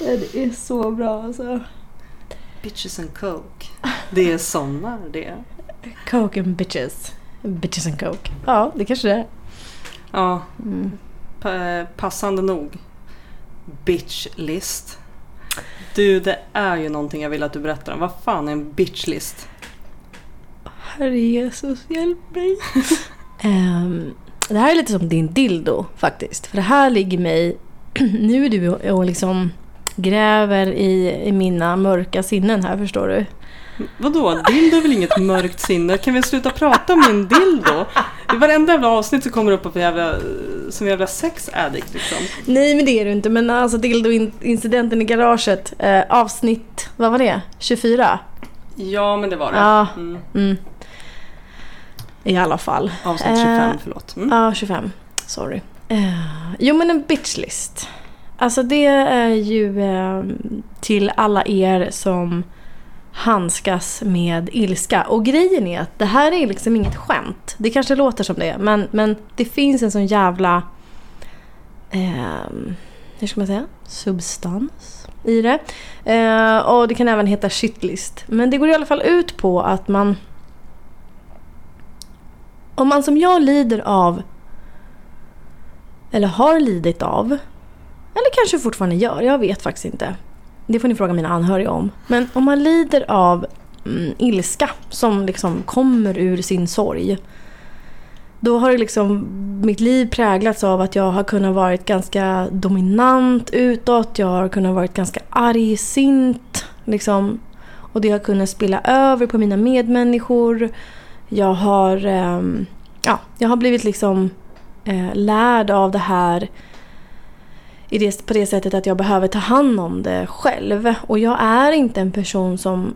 Ja, det är så bra alltså. Bitches and coke. Det är sommar det. Coke and bitches. Bitches and coke. Ja, det kanske det är. Ja, Mm. pa- passande nog. Bitch list. Du, det är ju någonting jag vill att du berättar om. Vad fan är en bitch list? Herre Jesus, hjälp mig. Ehm, det här är lite som din dildo faktiskt. För det här ligger mig... nu är du och liksom gräver i, i mina mörka sinnen här, förstår du. Vadå? Dildo är väl inget mörkt sinne? Kan vi sluta prata om min dildo? I varenda jävla avsnitt så kommer det upp på jävla, som jävla sex addict liksom. Nej, men det är du inte. Men alltså dildo-incidenten i garaget. Eh, avsnitt, vad var det? 24? Ja, men det var det. Ja. Mm. Mm. I alla fall. Avsnitt 25, Eh, förlåt. Mm. Ja, 25. Sorry. Eh, jo, men en bitchlist. Alltså det är ju eh, till alla er som handskas med ilska. Och grejen är att det här är liksom inget skämt. Det kanske låter som det, men, men det finns en sån jävla... Eh, hur ska man säga? Substans i det. Eh, och det kan även heta shitlist. Men det går i alla fall ut på att man... Om man som jag lider av eller har lidit av, eller kanske fortfarande gör, jag vet faktiskt inte. Det får ni fråga mina anhöriga om. Men om man lider av mm, ilska som liksom kommer ur sin sorg. Då har det liksom mitt liv präglats av att jag har kunnat varit ganska dominant utåt. Jag har kunnat varit ganska argsint. Liksom. Och det har kunnat spilla över på mina medmänniskor. Jag har, eh, ja, jag har blivit liksom eh, lärd av det här i det, på det sättet att jag behöver ta hand om det själv. Och jag är inte en person som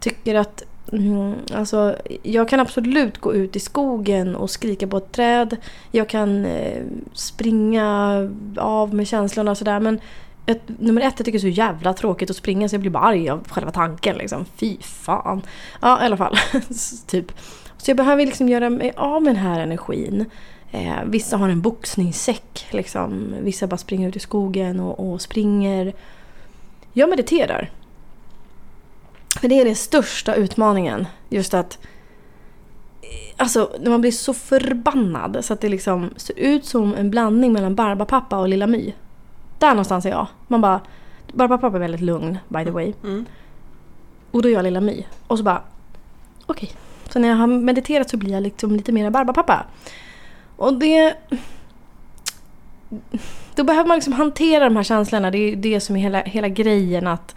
tycker att... Mm, alltså, jag kan absolut gå ut i skogen och skrika på ett träd. Jag kan eh, springa av med känslorna och sådär. Men ett, nummer ett, jag tycker det är så jävla tråkigt att springa så jag blir bara arg av själva tanken. Liksom. Fy fan. Ja, i alla fall. typ. Så jag behöver liksom göra mig av med den här energin. Eh, vissa har en boxningssäck. Liksom. Vissa bara springer ut i skogen och, och springer. Jag mediterar. För det är den största utmaningen. Just att... Alltså, när man blir så förbannad så att det liksom ser ut som en blandning mellan Barbapapa och Lilla My. Där någonstans är jag. Man bara... Barbapapa är väldigt lugn, by the way. Mm. Och då är jag Lilla My. Och så bara... Okej. Så när jag har mediterat så blir jag liksom lite mer Barbapapa. Och det... Då behöver man liksom hantera de här känslorna. Det är det som är hela, hela grejen att...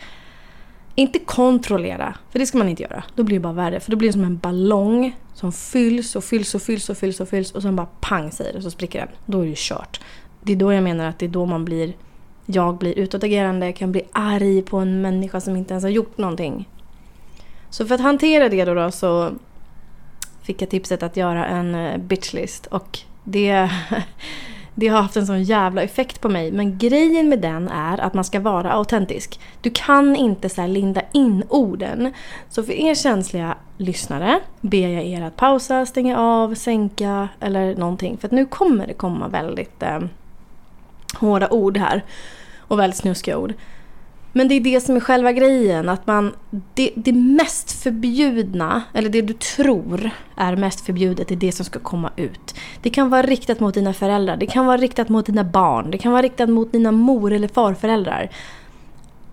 Inte kontrollera, för det ska man inte göra. Då blir det bara värre. För då blir det som en ballong som fylls och fylls och fylls och fylls och fylls och sen bara pang säger det och så spricker den. Då är det kört. Det är då jag menar att det är då man blir... Jag blir utåtagerande, kan bli arg på en människa som inte ens har gjort någonting. Så för att hantera det då, då så fick jag tipset att göra en eh, bitchlist och det, det har haft en sån jävla effekt på mig. Men grejen med den är att man ska vara autentisk. Du kan inte så här linda in orden. Så för er känsliga lyssnare ber jag er att pausa, stänga av, sänka eller någonting. För att nu kommer det komma väldigt eh, hårda ord här. Och väldigt snuskiga ord. Men det är det som är själva grejen. Att man, det, det mest förbjudna, eller det du tror är mest förbjudet, är det som ska komma ut. Det kan vara riktat mot dina föräldrar, det kan vara riktat mot dina barn, det kan vara riktat mot dina mor eller farföräldrar.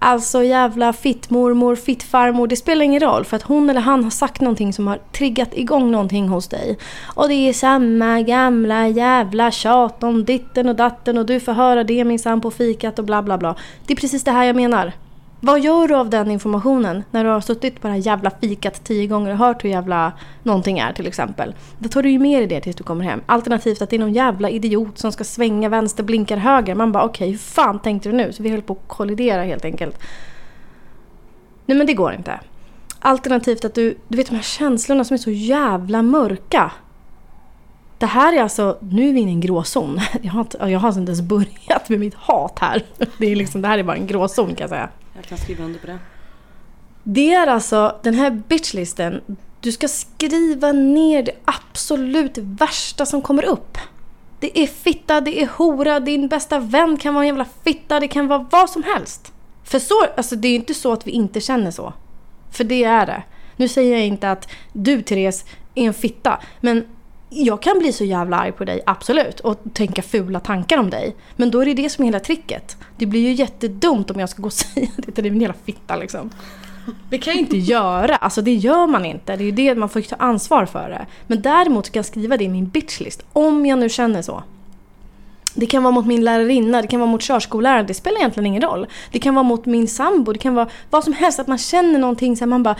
Alltså jävla fittmormor, fittfarmor, det spelar ingen roll för att hon eller han har sagt någonting som har triggat igång någonting hos dig. Och det är samma gamla jävla tjat om ditten och datten och du får höra det minsann på fikat och bla bla bla. Det är precis det här jag menar. Vad gör du av den informationen när du har suttit på det här jävla fikat tio gånger och hört hur jävla någonting är till exempel? Då tar du ju med dig det tills du kommer hem. Alternativt att det är någon jävla idiot som ska svänga vänster, blinkar höger. Man bara okej, hur fan tänkte du nu? Så vi höll på att kollidera helt enkelt. Nej men det går inte. Alternativt att du, du vet de här känslorna som är så jävla mörka. Det här är alltså, nu är vi inne i en gråzon. Jag har, inte, jag har inte ens börjat med mitt hat här. Det, är liksom, det här är bara en gråzon kan jag säga. Jag kan skriva under på det. Det är alltså den här bitchlisten. Du ska skriva ner det absolut värsta som kommer upp. Det är fitta, det är hora, din bästa vän kan vara en jävla fitta, det kan vara vad som helst. För så, alltså det är ju inte så att vi inte känner så. För det är det. Nu säger jag inte att du Therese är en fitta, men jag kan bli så jävla arg på dig, absolut. Och tänka fula tankar om dig. Men då är det det som är hela tricket. Det blir ju jättedumt om jag ska gå och säga det till dig, min jävla fitta liksom. Det kan jag inte göra, alltså det gör man inte. Det är ju det man får ta ansvar för det. Men däremot kan jag skriva det i min bitchlist, om jag nu känner så. Det kan vara mot min lärarinna, det kan vara mot körskolläraren, det spelar egentligen ingen roll. Det kan vara mot min sambo, det kan vara vad som helst, att man känner någonting så man bara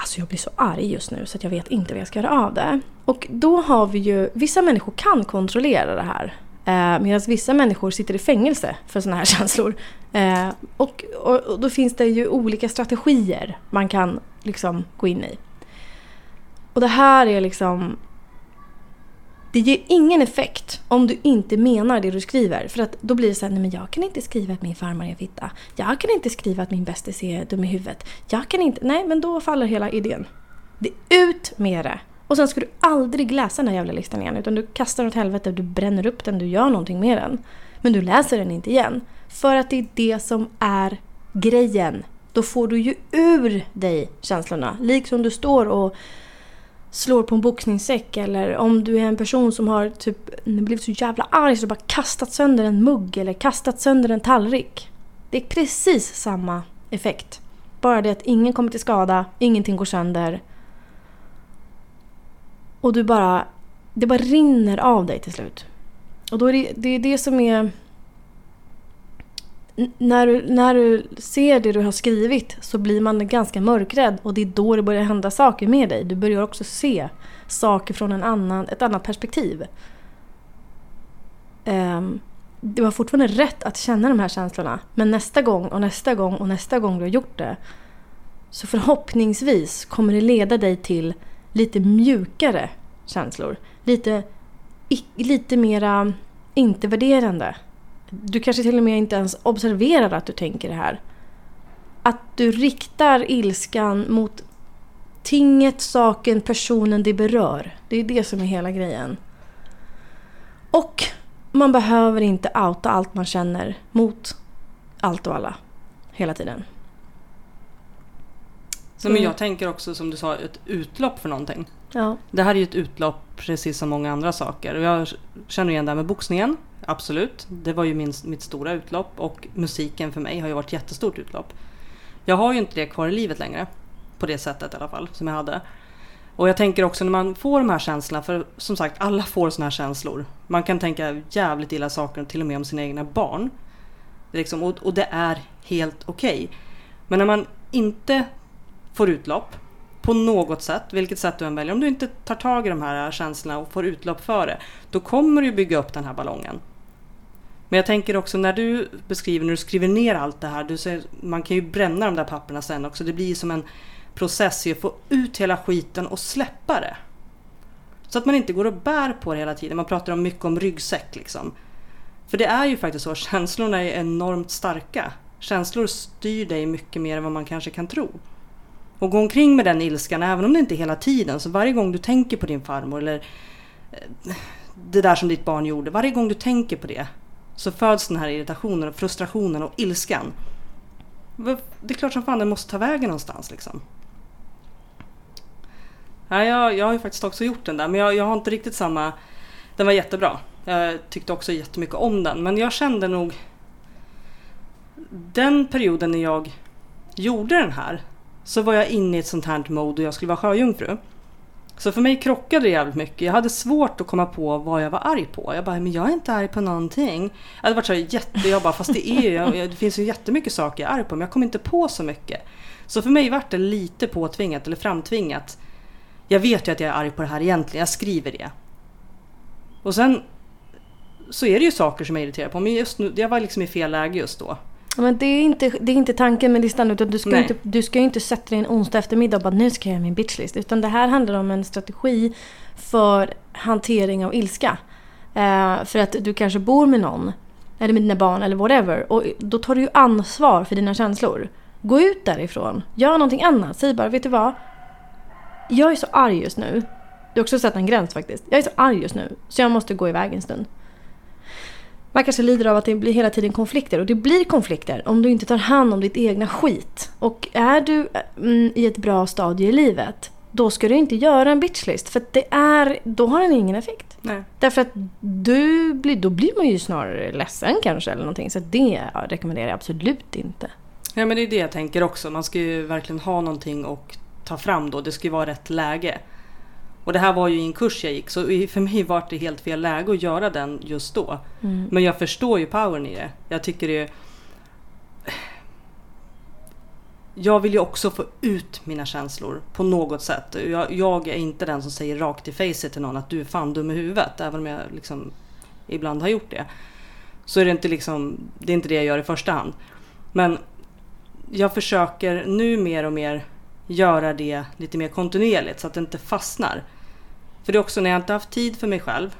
Alltså jag blir så arg just nu så att jag vet inte vad jag ska göra av det. Och då har vi ju, vissa människor kan kontrollera det här. Eh, Medan vissa människor sitter i fängelse för sådana här känslor. Eh, och, och, och, då finns det ju olika strategier man kan liksom gå in i. Och det här är liksom det ger ingen effekt om du inte menar det du skriver. För att då blir det så här, nej men jag kan inte skriva att min farmor är en fitta. Jag kan inte skriva att min bästis är dum i huvudet. Jag kan inte, nej men då faller hela idén. Det ut med det! Och sen ska du aldrig läsa den här jävla listan igen. Utan du kastar den åt helvete, du bränner upp den, du gör någonting med den. Men du läser den inte igen. För att det är det som är grejen. Då får du ju ur dig känslorna. Liksom du står och slår på en boxningssäck eller om du är en person som har typ blivit så jävla arg så du bara kastat sönder en mugg eller kastat sönder en tallrik. Det är precis samma effekt. Bara det att ingen kommer till skada, ingenting går sönder. Och du bara... Det bara rinner av dig till slut. Och då är det det, är det som är när du, när du ser det du har skrivit så blir man ganska mörkrädd och det är då det börjar hända saker med dig. Du börjar också se saker från en annan, ett annat perspektiv. Um, du har fortfarande rätt att känna de här känslorna men nästa gång och nästa gång och nästa gång du har gjort det så förhoppningsvis kommer det leda dig till lite mjukare känslor. Lite, lite mera mm, inte värderande. Du kanske till och med inte ens observerar att du tänker det här. Att du riktar ilskan mot tinget, saken, personen det berör. Det är det som är hela grejen. Och man behöver inte outa allt man känner mot allt och alla. Hela tiden. Så. Nej, men jag tänker också som du sa, ett utlopp för någonting. Ja. Det här är ju ett utlopp precis som många andra saker. Och jag känner igen det här med boxningen absolut. Det var ju min, mitt stora utlopp och musiken för mig har ju varit ett jättestort utlopp. Jag har ju inte det kvar i livet längre. På det sättet i alla fall, som jag hade. Och jag tänker också när man får de här känslorna, för som sagt alla får såna här känslor. Man kan tänka jävligt illa saker till och med om sina egna barn. Det liksom, och, och, det är helt okej. Okay. Men när man inte får utlopp på något sätt, vilket sätt du än väljer, om du inte tar tag i de här känslorna och får utlopp för det, då kommer du bygga upp den här ballongen. Men jag tänker också när du beskriver, när du skriver ner allt det här, du säger, man kan ju bränna de där papperna sen också. Det blir som en process i att få ut hela skiten och släppa det. Så att man inte går och bär på det hela tiden. Man pratar om mycket om ryggsäck liksom. För det är ju faktiskt så, känslorna är enormt starka. Känslor styr dig mycket mer än vad man kanske kan tro. Och gå omkring med den ilskan, även om det inte är hela tiden, så varje gång du tänker på din farmor eller eh, det där som ditt barn gjorde, varje gång du tänker på det så föds den här irritationen, och frustrationen och ilskan. Det är klart som fan den måste ta vägen någonstans liksom. Ja, jag, jag har ju faktiskt också gjort den där men jag, jag har inte riktigt samma... Den var jättebra. Jag tyckte också jättemycket om den men jag kände nog... Den perioden när jag gjorde den här så var jag inne i ett sånt här mode och jag skulle vara sjöjungfru. Så för mig krockade det jävligt mycket. Jag hade svårt att komma på vad jag var arg på. Jag bara, men jag är inte arg på någonting. Jag hade varit så jätte, jag bara, fast det är ju, det finns ju jättemycket saker jag är arg på men jag kom inte på så mycket. Så för mig vart det lite påtvingat eller framtvingat. Jag vet ju att jag är arg på det här egentligen, jag skriver det. Och sen så är det ju saker som jag irriterar på men just nu, jag var liksom i fel läge just då. Men det är inte, det är inte tanken med listan utan du ska, inte, du ska ju inte sätta dig en onsdag eftermiddag och bara nu ska jag göra min bitchlist. Utan det här handlar om en strategi för hantering av ilska. Uh, för att du kanske bor med någon, eller med dina barn eller whatever. Och då tar du ju ansvar för dina känslor. Gå ut därifrån, gör någonting annat. Säg bara, vet du vad? Jag är så arg just nu. Du har också satt en gräns faktiskt. Jag är så arg just nu, så jag måste gå iväg en stund. Man kanske lider av att det blir hela tiden konflikter och det blir konflikter om du inte tar hand om ditt egna skit. Och är du mm, i ett bra stadie i livet, då ska du inte göra en bitchlist för det är, då har den ingen effekt. Nej. Därför att du blir, då blir man ju snarare ledsen kanske eller någonting. Så det rekommenderar jag absolut inte. Ja men det är det jag tänker också. Man ska ju verkligen ha någonting och ta fram då. Det ska ju vara rätt läge. Och det här var ju i en kurs jag gick så för mig var det helt fel läge att göra den just då. Mm. Men jag förstår ju powern i det. Jag tycker det är... Jag vill ju också få ut mina känslor på något sätt. Jag, jag är inte den som säger rakt i facet till någon att du är fan dum i huvudet. Även om jag liksom ibland har gjort det. Så är det inte liksom, det är inte det jag gör i första hand. Men jag försöker nu mer och mer göra det lite mer kontinuerligt så att det inte fastnar. För det är också när jag inte haft tid för mig själv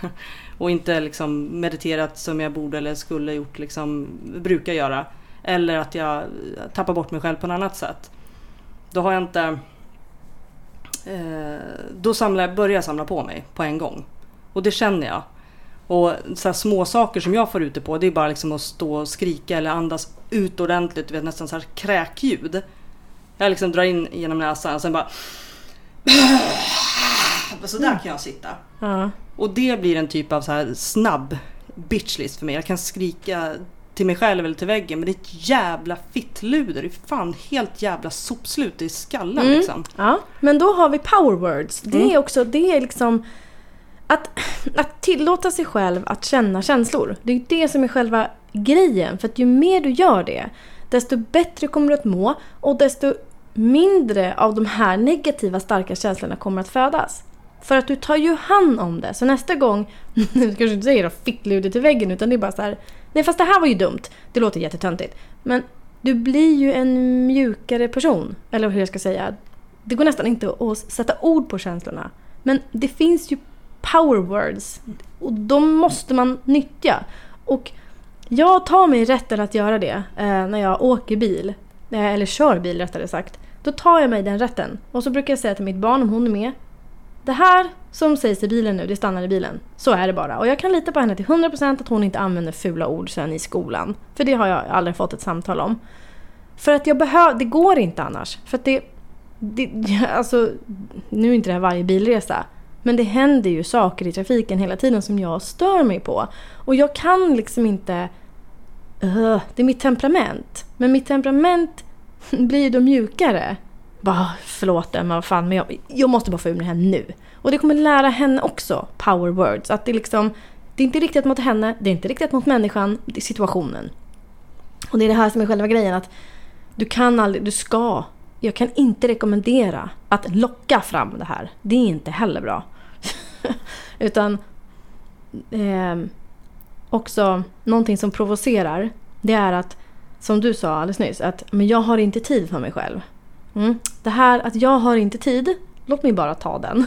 och inte liksom mediterat som jag borde eller skulle gjort, liksom brukar göra. Eller att jag tappar bort mig själv på något annat sätt. Då har jag inte... Eh, då samlar, börjar jag samla på mig på en gång. Och det känner jag. Och så små saker som jag får ute på det är bara liksom att stå och skrika eller andas ut ordentligt. Vet nästan så här kräkljud. Jag liksom drar in genom näsan och sen bara... Så där kan jag sitta. Ja. Och det blir en typ av så här snabb bitchlist för mig. Jag kan skrika till mig själv eller till väggen men det är ett jävla fittluder. Det är fan helt jävla sopslut i skallen Mm. liksom. Ja, men då har vi power words. Det Mm. är också, det är liksom att, att tillåta sig själv att känna känslor. Det är det som är själva grejen. För att ju mer du gör det, desto bättre kommer du att må och desto mindre av de här negativa starka känslorna kommer att födas. För att du tar ju hand om det. Så nästa gång, nu kanske inte säger fittludet i väggen utan det är bara så här. Nej fast det här var ju dumt. Det låter jättetöntigt. Men du blir ju en mjukare person. Eller hur jag ska säga. Det går nästan inte att sätta ord på känslorna. Men det finns ju power words. Och de måste man nyttja. Och jag tar mig rätten att göra det eh, när jag åker bil. Eh, eller kör bil rättare sagt. Då tar jag mig den rätten. Och så brukar jag säga till mitt barn om hon är med. Det här som sägs i bilen nu, det stannar i bilen. Så är det bara. Och jag kan lita på henne till 100% att hon inte använder fula ord sen i skolan. För det har jag aldrig fått ett samtal om. För att jag behöver, det går inte annars. För att det, det, alltså, nu är inte det här varje bilresa. Men det händer ju saker i trafiken hela tiden som jag stör mig på. Och jag kan liksom inte... Uh, det är mitt temperament. Men mitt temperament blir ju då mjukare. Bara, förlåt Emma, vad fan, men jag, jag måste bara få ur mig det här nu. Och det kommer lära henne också, power words. Att det liksom, det är inte riktat mot henne, det är inte riktat mot människan, det är situationen. Och det är det här som är själva grejen, att du kan aldrig, du ska, jag kan inte rekommendera att locka fram det här. Det är inte heller bra. Utan eh, också någonting som provocerar, det är att, som du sa alldeles nyss, att men jag har inte tid för mig själv. Mm. Det här att jag har inte tid, låt mig bara ta den.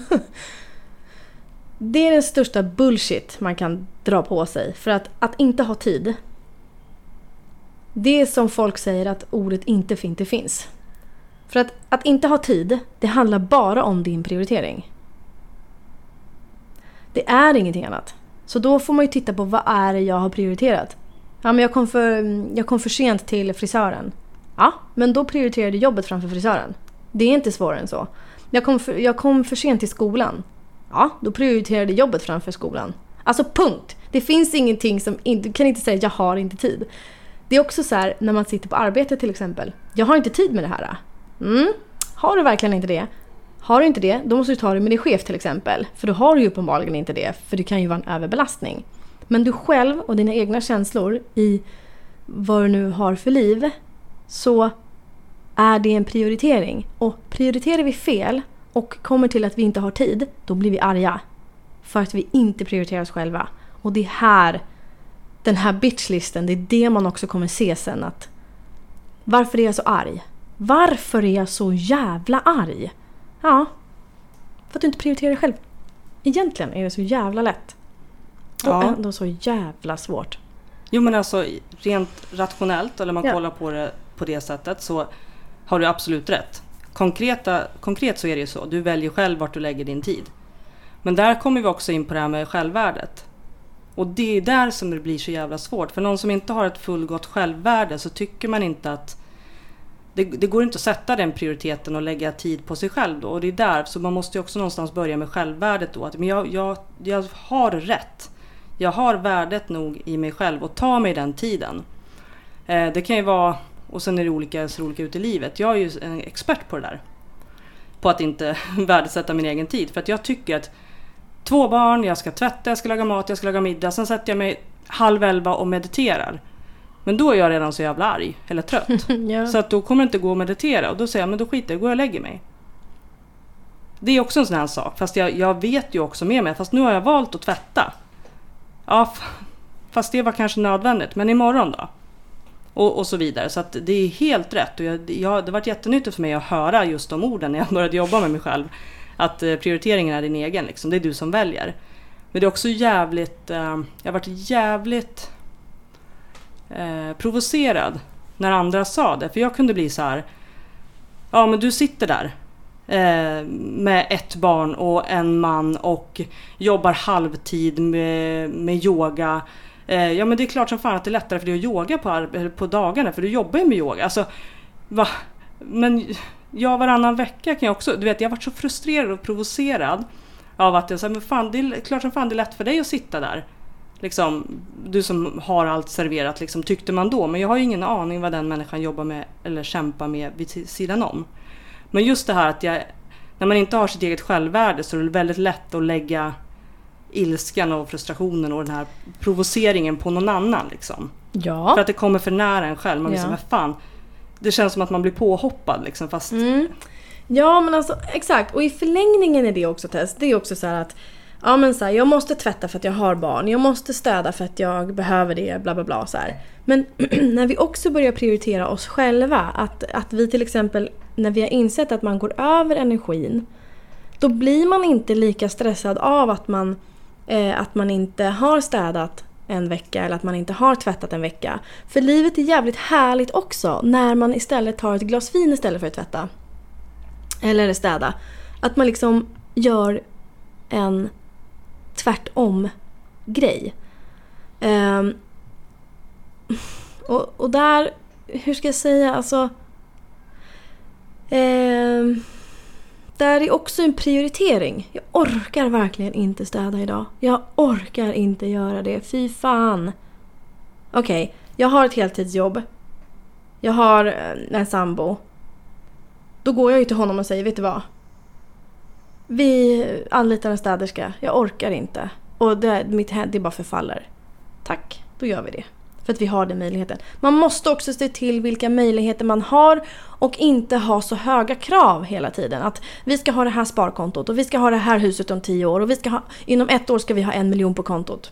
Det är den största bullshit man kan dra på sig. För att, att inte ha tid, det är som folk säger att ordet inte inte finns. För att, att inte ha tid, det handlar bara om din prioritering. Det är ingenting annat. Så då får man ju titta på vad är det jag har prioriterat. Ja, men jag kom för, jag kom för sent till frisören. Ja, men då prioriterade jag jobbet framför frisören. Det är inte svårare än så. Jag kom, för, jag kom för sent till skolan. Ja, då prioriterade jag jobbet framför skolan. Alltså punkt. Det finns ingenting som... in- Du kan inte säga jag har inte tid. Det är också så här när man sitter på arbetet till exempel. Jag har inte tid med det här. Mm. Har du verkligen inte det? Har du inte det, då måste du ta det med din chef till exempel. För då har du ju uppenbarligen inte det, för det kan ju vara en överbelastning. Men du själv och dina egna känslor i vad du nu har för liv, så är det en prioritering. Och prioriterar vi fel och kommer till att vi inte har tid, då blir vi arga. För att vi inte prioriterar oss själva. Och det är här, den här bitchlisten, det är det man också kommer se sen att varför är jag så arg? Varför är jag så jävla arg? Ja, för att du inte prioriterar dig själv. Egentligen är det så jävla lätt. Och Ja. ändå så jävla svårt. Jo men alltså rent rationellt, eller man Ja. kollar på det på det sättet, så har du absolut rätt. Konkreta, konkret så är det ju så, du väljer själv vart du lägger din tid. Men där kommer vi också in på det här med självvärdet. Och det är där som det blir så jävla svårt. För någon som inte har ett fullgott självvärde så tycker man inte att det, det, går inte att sätta den prioriteten och lägga tid på sig själv då. Och det är där, så man måste ju också någonstans börja med självvärdet då. Att men jag, jag, jag har rätt. Jag har värdet nog i mig själv och ta mig den tiden. Eh, det kan ju vara, och sen är det olika, ser olika ut i livet. Jag är ju en expert på det där. På att inte värdesätta min egen tid. För att jag tycker att två barn, jag ska tvätta, jag ska laga mat, jag ska laga middag. Sen sätter jag mig halv elva och mediterar. Men då är jag redan så jävla arg eller trött. ja. Så att då kommer det inte gå att meditera och då säger jag men då skiter jag går och lägger mig. Det är också en sån här sak. Fast jag, jag vet ju också med mig, fast nu har jag valt att tvätta. Ja, fast det var kanske nödvändigt. Men imorgon då? Och, och så vidare. Så att det är helt rätt. Och jag, jag, det har varit jättenyttigt för mig att höra just de orden när jag började jobba med mig själv. Att eh, prioriteringen är din egen, liksom. det är du som väljer. Men det är också jävligt, eh, jag har varit jävligt eh, provocerad när andra sa det. För jag kunde bli så här. Ja men du sitter där eh, med ett barn och en man och jobbar halvtid med, med yoga. Eh, ja men det är klart som fan att det är lättare för dig att yoga på, på dagarna för du jobbar ju med yoga. Alltså, va? Men jag varannan vecka kan jag också... Du vet, jag har varit så frustrerad och provocerad av att jag säger men fan, det är klart som fan det är lätt för dig att sitta där liksom, du som har allt serverat, liksom, tyckte man då. Men jag har ju ingen aning vad den människan jobbar med eller kämpar med vid sidan om. Men just det här att jag, när man inte har sitt eget självvärde så är det väldigt lätt att lägga ilskan och frustrationen och den här provoceringen på någon annan. Liksom. Ja. För att det kommer för nära en själv. Man blir ja. så, fan. Det känns som att man blir påhoppad liksom, fast... Mm. Ja men alltså exakt och i förlängningen är det också Tess, det är också så att ja men så här, jag måste tvätta för att jag har barn, jag måste städa för att jag behöver det, bla bla bla. Så här. Men när vi också börjar prioritera oss själva, att, att vi till exempel, när vi har insett att man går över energin, då blir man inte lika stressad av att man, eh, att man inte har städat en vecka eller att man inte har tvättat en vecka. För livet är jävligt härligt också när man istället tar ett glas vin istället för att tvätta. Eller städa. Att man liksom gör en tvärtom grej. Um, och, och där, hur ska jag säga, alltså... Um, där är också en prioritering. Jag orkar verkligen inte städa idag. Jag orkar inte göra det. Fy fan. Okej, okay, jag har ett heltidsjobb. Jag har eh, en sambo. Då går jag ju till honom och säger, vet du vad? Vi anlitar en städerska. Jag orkar inte. Och det, mitt det bara förfaller. Tack, då gör vi det. För att vi har den möjligheten. Man måste också se till vilka möjligheter man har och inte ha så höga krav hela tiden. Att vi ska ha det här sparkontot och vi ska ha det här huset om tio år och vi ska ha, inom ett år ska vi ha en miljon på kontot.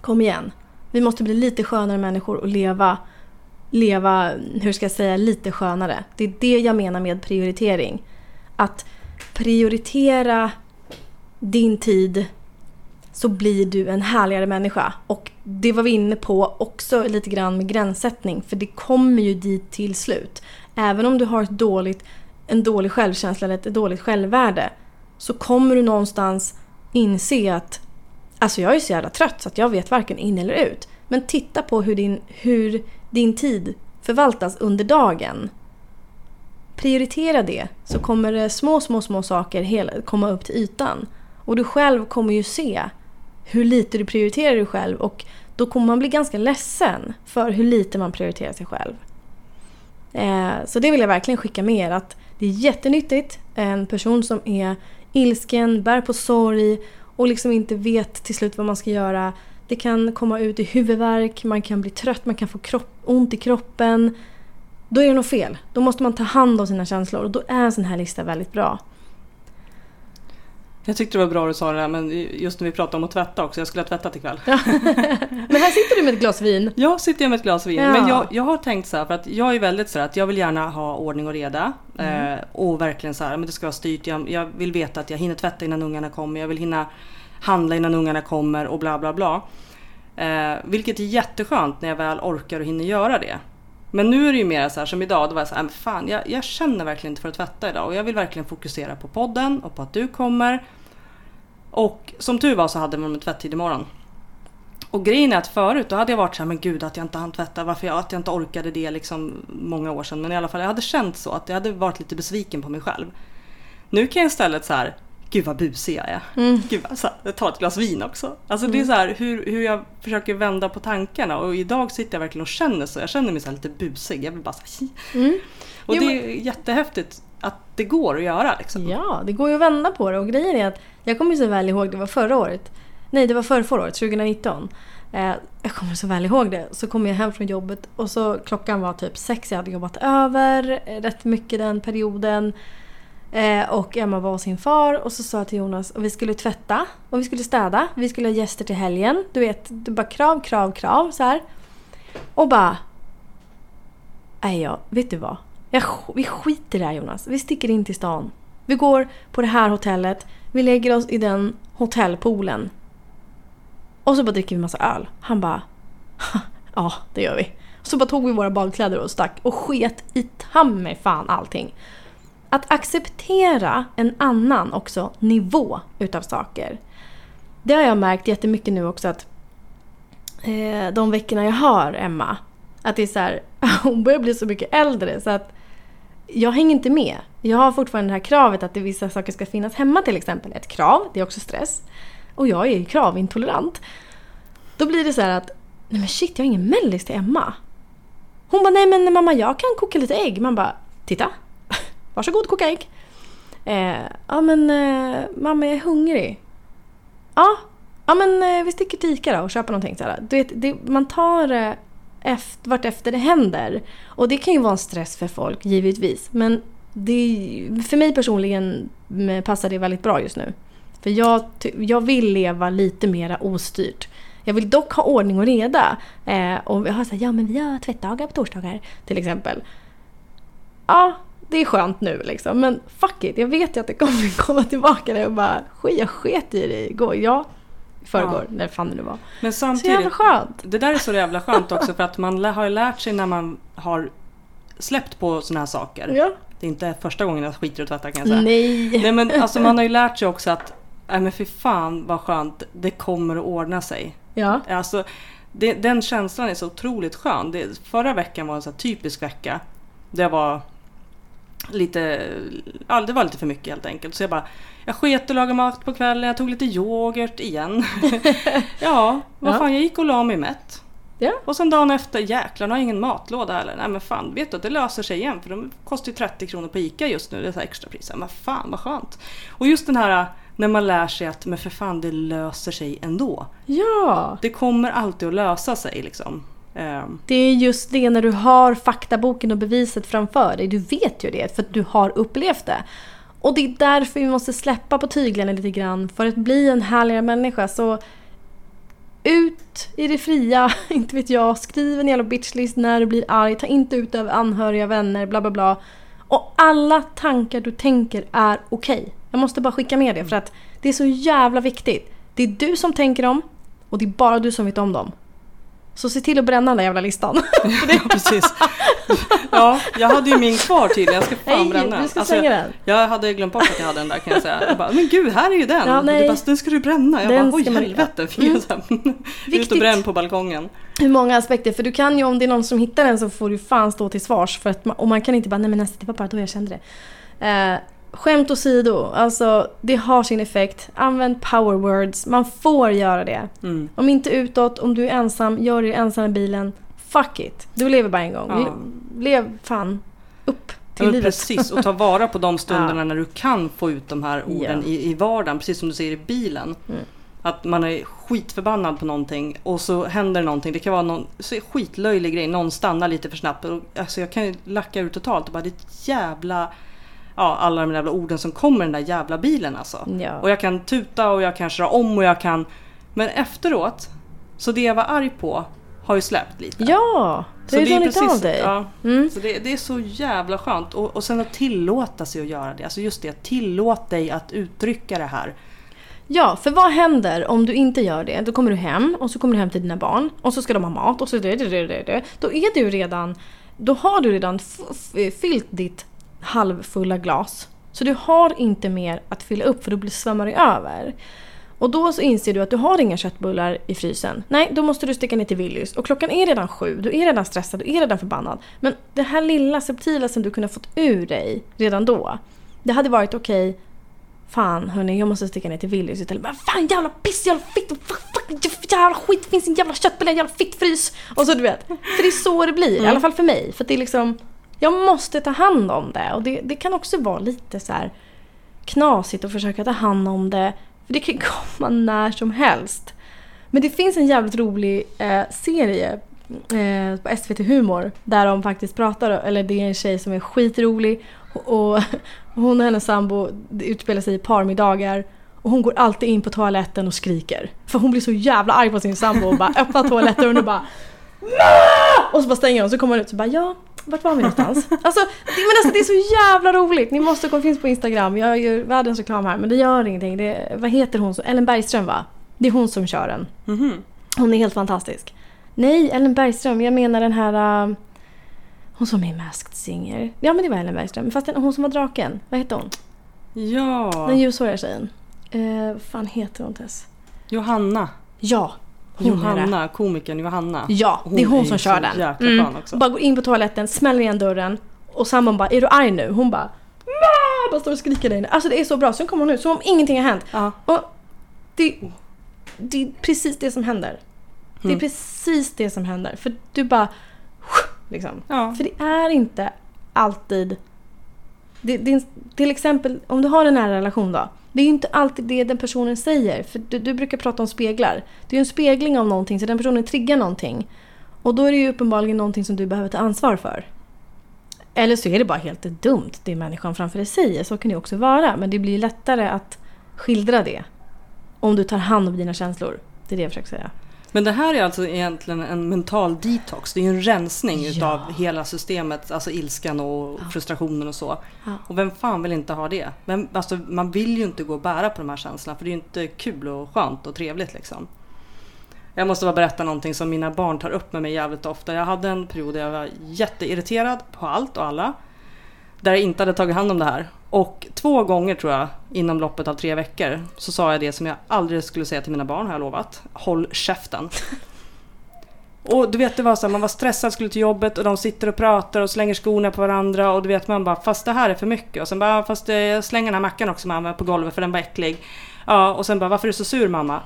Kom igen. Vi måste bli lite skönare människor och leva, leva, hur ska jag säga, lite skönare. Det är det jag menar med prioritering. Att prioritera din tid så blir du en härligare människa. Och det var vi inne på också lite grann med gränssättning för det kommer ju dit till slut. Även om du har ett dåligt, en dålig självkänsla eller ett dåligt självvärde så kommer du någonstans inse att Alltså jag är så jävla trött så att jag vet varken in eller ut. Men titta på hur din, hur din tid förvaltas under dagen prioritera det så kommer det små, små, små saker komma upp till ytan. Och du själv kommer ju se hur lite du prioriterar dig själv och då kommer man bli ganska ledsen för hur lite man prioriterar sig själv. Eh, så det vill jag verkligen skicka med er att det är jättenyttigt. En person som är ilsken, bär på sorg och liksom inte vet till slut vad man ska göra. Det kan komma ut i huvudvärk, man kan bli trött, man kan få kropp, ont i kroppen. Då är det nog fel. Då måste man ta hand om sina känslor och då är en sån här lista väldigt bra. Jag tyckte det var bra du sa det där, men just när vi pratade om att tvätta också. Jag skulle ha tvättat ikväll. Ja. men här sitter du med ett glas vin. Ja, sitter jag med ett glas vin. Ja. Men jag, jag har tänkt så här, för att jag är väldigt så här, att jag vill gärna ha ordning och reda. Mm. Eh, och verkligen så här, men det ska vara styrt. Jag, jag, vill veta att jag hinner tvätta innan ungarna kommer. Jag vill hinna handla innan ungarna kommer och bla bla bla. Eh, vilket är jätteskönt när jag väl orkar och hinner göra det. Men nu är det ju mer så här som idag, då var jag så här, fan jag, jag känner verkligen inte för att tvätta idag och jag vill verkligen fokusera på podden och på att du kommer. Och som tur var så hade de tvättid imorgon. Och grejen är att förut då hade jag varit så här, men gud att jag inte hann tvätta, varför jag, att jag inte orkade det liksom många år sedan. Men i alla fall jag hade känt så att jag hade varit lite besviken på mig själv. Nu kan jag istället så här, gud vad busig jag är. Mm. Gud, alltså, jag tar ett glas vin också. Alltså det är så här hur, hur jag försöker vända på tankarna och idag sitter jag verkligen och känner så. Jag känner mig så lite busig. Jag vill bara så här. Mm. Och Jo, det är jättehäftigt att det går att göra liksom. Ja, det går ju att vända på det och grejen är att jag kommer så väl ihåg, det var förra året. Nej, det var förra, förra året, 2019. Eh, jag kommer så väl ihåg det. Så kom jag hem från jobbet och så klockan var typ sex. Jag hade jobbat över eh, rätt mycket den perioden. Eh, och Emma var hos sin far och så sa jag till Jonas och vi skulle tvätta och vi skulle städa. Vi skulle ha gäster till helgen. Du vet, det bara krav, krav, krav så här. Och bara... Nej, ja, vet du vad? Jag, vi skiter i det här Jonas. Vi sticker in till stan. Vi går på det här hotellet. Vi lägger oss i den hotellpoolen. Och så bara dricker vi massa öl. Han bara... ja, det gör vi. Så bara tog vi våra badkläder och stack och sket i ta mig fan allting. Att acceptera en annan också nivå utav saker. Det har jag märkt jättemycket nu också att eh, de veckorna jag har Emma, att det är så här, hon börjar bli så mycket äldre så att jag hänger inte med. Jag har fortfarande det här kravet att det vissa saker ska finnas hemma till exempel. Ett krav, det är också stress. Och jag är ju kravintolerant. Då blir det så här att, nej men shit jag har ingen mellis till Emma. Hon bara, nej men mamma jag kan koka lite ägg. Man bara, titta. Varsågod koka ägg. Eh, ja men eh, mamma jag är hungrig. Ja, ja men eh, vi sticker till Ica då och köper någonting. Så här. Du vet, det, man tar eh, efter, vart efter det händer. Och det kan ju vara en stress för folk, givetvis. Men det, för mig personligen passar det väldigt bra just nu. För jag, jag vill leva lite mera ostyrt. Jag vill dock ha ordning och reda. Eh, och jag har sagt, ja men vi har tvättdagar på torsdagar till exempel. Ja, det är skönt nu liksom. Men fuck it, jag vet ju att det kommer komma tillbaka där och bara, skit, jag sket i det igår. Ja, förrgår, Ja. när fan det nu var. Men Så jävla samtidigt, skönt. det där är så jävla skönt också för att man har ju lärt sig när man har släppt på såna här saker. Ja. Det är inte första gången jag skiter och tvättar kan jag säga. Nej. Nej men alltså man har ju lärt sig också att, nej men fy fan vad skönt, det kommer att ordna sig. Ja. Alltså, det, den känslan är så otroligt skön. Det, förra veckan var en så typisk vecka. Det var lite, ja, det var lite för mycket helt enkelt. Så jag bara, jag sket och lagade mat på kvällen, jag tog lite yoghurt igen. ja, vad Ja. fan, jag gick och la mig mätt. Ja. Och sen dagen efter, jäklar, nu har jag ingen matlåda heller. Nej men fan, vet du att det löser sig igen för de kostar ju 30 kronor på ICA just nu, det är så här extra pris. Men fan vad skönt. Och just den här när man lär sig att, men för fan det löser sig ändå. Ja. Det kommer alltid att lösa sig liksom. Ehm. Det är just det när du har faktaboken och beviset framför dig. Du vet ju det för att du har upplevt det. Och det är därför vi måste släppa på tyglarna lite grann för att bli en härligare människa. Så ut i det fria, inte vet jag. Skriv en jävla bitchlist när du blir arg. Ta inte ut över anhöriga, vänner, bla bla bla. Och alla tankar du tänker är okej. Jag måste bara skicka med det för att det är så jävla viktigt. Det är du som tänker dem och det är bara du som vet om dem. Så se till att bränna den där jävla listan. ja precis. ja, jag hade ju min kvar tydligen, jag ska fan Nej, bränna den. ska Alltså, jag, den. jag hade glömt bort att jag hade den där kan jag säga. Jag bara, men gud här är ju den! Ja, nej. du bara, den ska du bränna. Jag Den bara, oj helvete. Mm. Mm. Ut och bränn på balkongen. Hur många aspekter? För du kan ju om det är någon som hittar den så får du fan stå till svars. För att och man kan inte bara, nej men nästa, det var bara då jag kände det. Eh, skämt åsido, alltså det har sin effekt. Använd power words, man får göra det. Mm. Om inte utåt, om du är ensam, gör det ensam i bilen. Fuck it, du lever bara en gång. Ja. Lev fan upp till livet. precis, och ta vara på de stunderna Ja. när du kan få ut de här orden i, i vardagen, precis som du säger i bilen. Mm. Att man är skitförbannad på någonting och så händer någonting. Det kan vara någon skitlöjlig grej, någon stannar lite för snabbt. Och, alltså jag kan ju lacka ur totalt och bara ett jävla... Ja, alla de där jävla orden som kommer i den där jävla bilen alltså. Ja. Och jag kan tuta och jag kan köra om och jag kan... Men efteråt, så det jag var arg på har ju släppt lite. ja, det Så har ju runnit av dig. Ja, Mm. så det, det är så jävla skönt. Och, och sen att tillåta sig att göra det. Alltså just det, tillåt dig att uttrycka det här. Ja, för vad händer om du inte gör det? Då kommer du hem och så kommer du hem till dina barn och så ska de ha mat och så. Då är du redan, då har du redan fyllt ditt halvfulla glas. Så du har inte mer att fylla upp för då blir svämmar det över. Och då så inser du att du har inga köttbullar i frysen. Nej, då måste du sticka ner till Willys. Och klockan är redan sju, du är redan stressad, du är redan förbannad. Men det här lilla subtila som du kunde ha fått ur dig redan då. Det hade varit okej, okay, fan hörni, jag måste sticka ner till Willys istället. Men fan jävla piss, jävla fitt, fuck, fuck, jävla skit, det finns en jävla köttbulle, jävla fittfrys. Och så du vet. För det är så det blir, mm. i alla fall för mig. För det är liksom, jag måste ta hand om det. Och det, det kan också vara lite så knasigt att försöka ta hand om det. För det kan komma när som helst. Men det finns en jävligt rolig eh, serie eh, på SVT Humor där de faktiskt pratar, eller det är en tjej som är skitrolig och hon och hennes sambo utspelar sig i parmiddagar och hon går alltid in på toaletten och skriker. För hon blir så jävla arg på sin sambo och bara öppnar toaletten och bara och så bara stänger hon och så kommer hon ut och bara ja, vart var vi någonstans? Alltså, det, men alltså, det är så jävla roligt! Ni måste gå, finns på Instagram. Jag gör världens reklam här men det gör ingenting. Det, vad heter hon? Ellen Bergström va? Det är hon som kör den. Mm -hmm. Hon är helt fantastisk. Nej, Ellen Bergström. Jag menar den här... Uh, hon som är Masked Singer. Ja men det var Ellen Bergström. Fast hon som var draken. Vad hette hon? Ja. Den ljushåriga tjejen. Uh, vad fan heter hon Tess? Johanna. Ja, Johanna, komikern Johanna. Ja, hon det är hon som kör den. Mm. också. Bara går in på toaletten, smäller igen dörren och sambon bara “Är du arg nu?” Hon bara Mä! Bara står och skriker där inne. Alltså det är så bra. Sen kommer hon ut som om ingenting har hänt. Ja. Och det, det är precis det som händer. Det är mm. precis det som händer. För du bara... Liksom. Ja. För det är inte alltid... Det, det, till exempel om du har en nära relation då. Det är ju inte alltid det den personen säger. För du, du brukar prata om speglar. Det är ju en spegling av någonting så den personen triggar någonting. Och då är det ju uppenbarligen någonting som du behöver ta ansvar för. Eller så är det bara helt dumt det människan framför dig säger. Så kan det också vara. Men det blir lättare att skildra det. Om du tar hand om dina känslor. Det är det jag försöker säga. Men det här är alltså egentligen en mental detox. Det är ju en rensning ja. utav hela systemet, alltså ilskan och ja. frustrationen och så. Ja. Och vem fan vill inte ha det? Men, alltså, man vill ju inte gå och bära på de här känslorna för det är ju inte kul och skönt och trevligt liksom. Jag måste bara berätta någonting som mina barn tar upp med mig jävligt ofta. Jag hade en period där jag var jätteirriterad på allt och alla. Där jag inte hade tagit hand om det här. Och två gånger tror jag inom loppet av tre veckor så sa jag det som jag aldrig skulle säga till mina barn har jag lovat. Håll käften. Och du vet det var så här, man var stressad, skulle till jobbet och de sitter och pratar och slänger skorna på varandra och du vet man bara fast det här är för mycket och sen bara fast jag slänger den här mackan också mamma på golvet för den var äcklig. Ja och sen bara varför är du så sur mamma?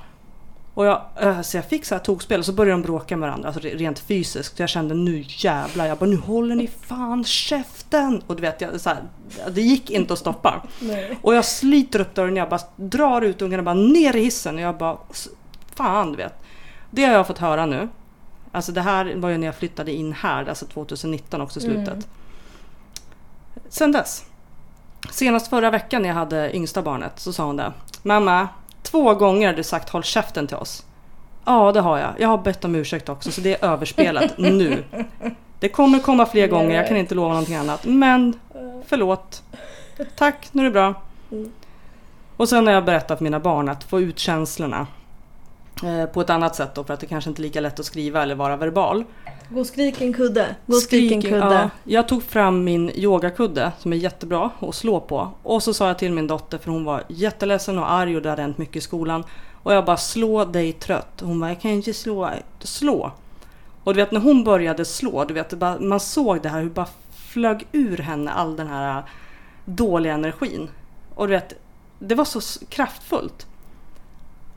Och jag, äh, så jag fick så här tokspel och så började de bråka med varandra, alltså rent fysiskt. Jag kände nu jävlar, jag bara nu håller ni fan käften! Och du vet, jag, så här, det gick inte att stoppa. Nej. Och jag sliter upp dörren, jag bara drar ut ungarna bara ner i hissen och jag bara fan du vet. Det har jag fått höra nu. Alltså det här var ju när jag flyttade in här, alltså 2019 också slutet. Mm. Sen dess. Senast förra veckan när jag hade yngsta barnet så sa hon det. Mamma, Två gånger har du sagt håll käften till oss. Ja, det har jag. Jag har bett om ursäkt också, så det är överspelat nu. Det kommer komma fler gånger, jag kan inte lova någonting annat. Men förlåt. Tack, nu är det bra. Och sen har jag berättat för mina barn att få ut känslorna på ett annat sätt då, för att det kanske inte är lika lätt att skriva eller vara verbal. Gå och skrik en kudde. Gå skrik en kudde. Ja, jag tog fram min yogakudde som är jättebra att slå på. Och så sa jag till min dotter, för hon var jätteledsen och arg och det hade hänt mycket i skolan. Och jag bara slå dig trött. Hon bara, jag kan inte slå. Slå. Och du vet när hon började slå, du vet, man såg det här hur bara flög ur henne all den här dåliga energin. Och du vet, det var så kraftfullt.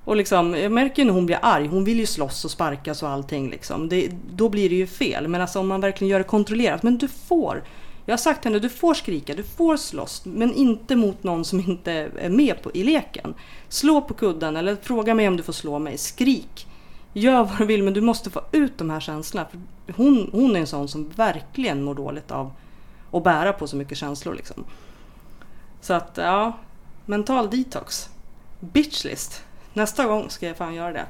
Och liksom, jag märker ju när hon blir arg, hon vill ju slåss och sparkas och allting. Liksom. Det, då blir det ju fel. Men alltså om man verkligen gör det kontrollerat. Men du får. Jag har sagt till henne, du får skrika, du får slåss. Men inte mot någon som inte är med på, i leken. Slå på kudden eller fråga mig om du får slå mig. Skrik. Gör vad du vill men du måste få ut de här känslorna. För hon, hon är en sån som verkligen mår dåligt av att bära på så mycket känslor. Liksom. Så att ja, mental detox. Bitchlist. Nästa gång ska jag fan göra det.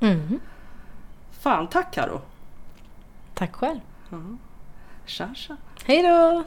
Mm. Fan, tack Karo. Tack själv. Ja. Tja, tja. Hej då!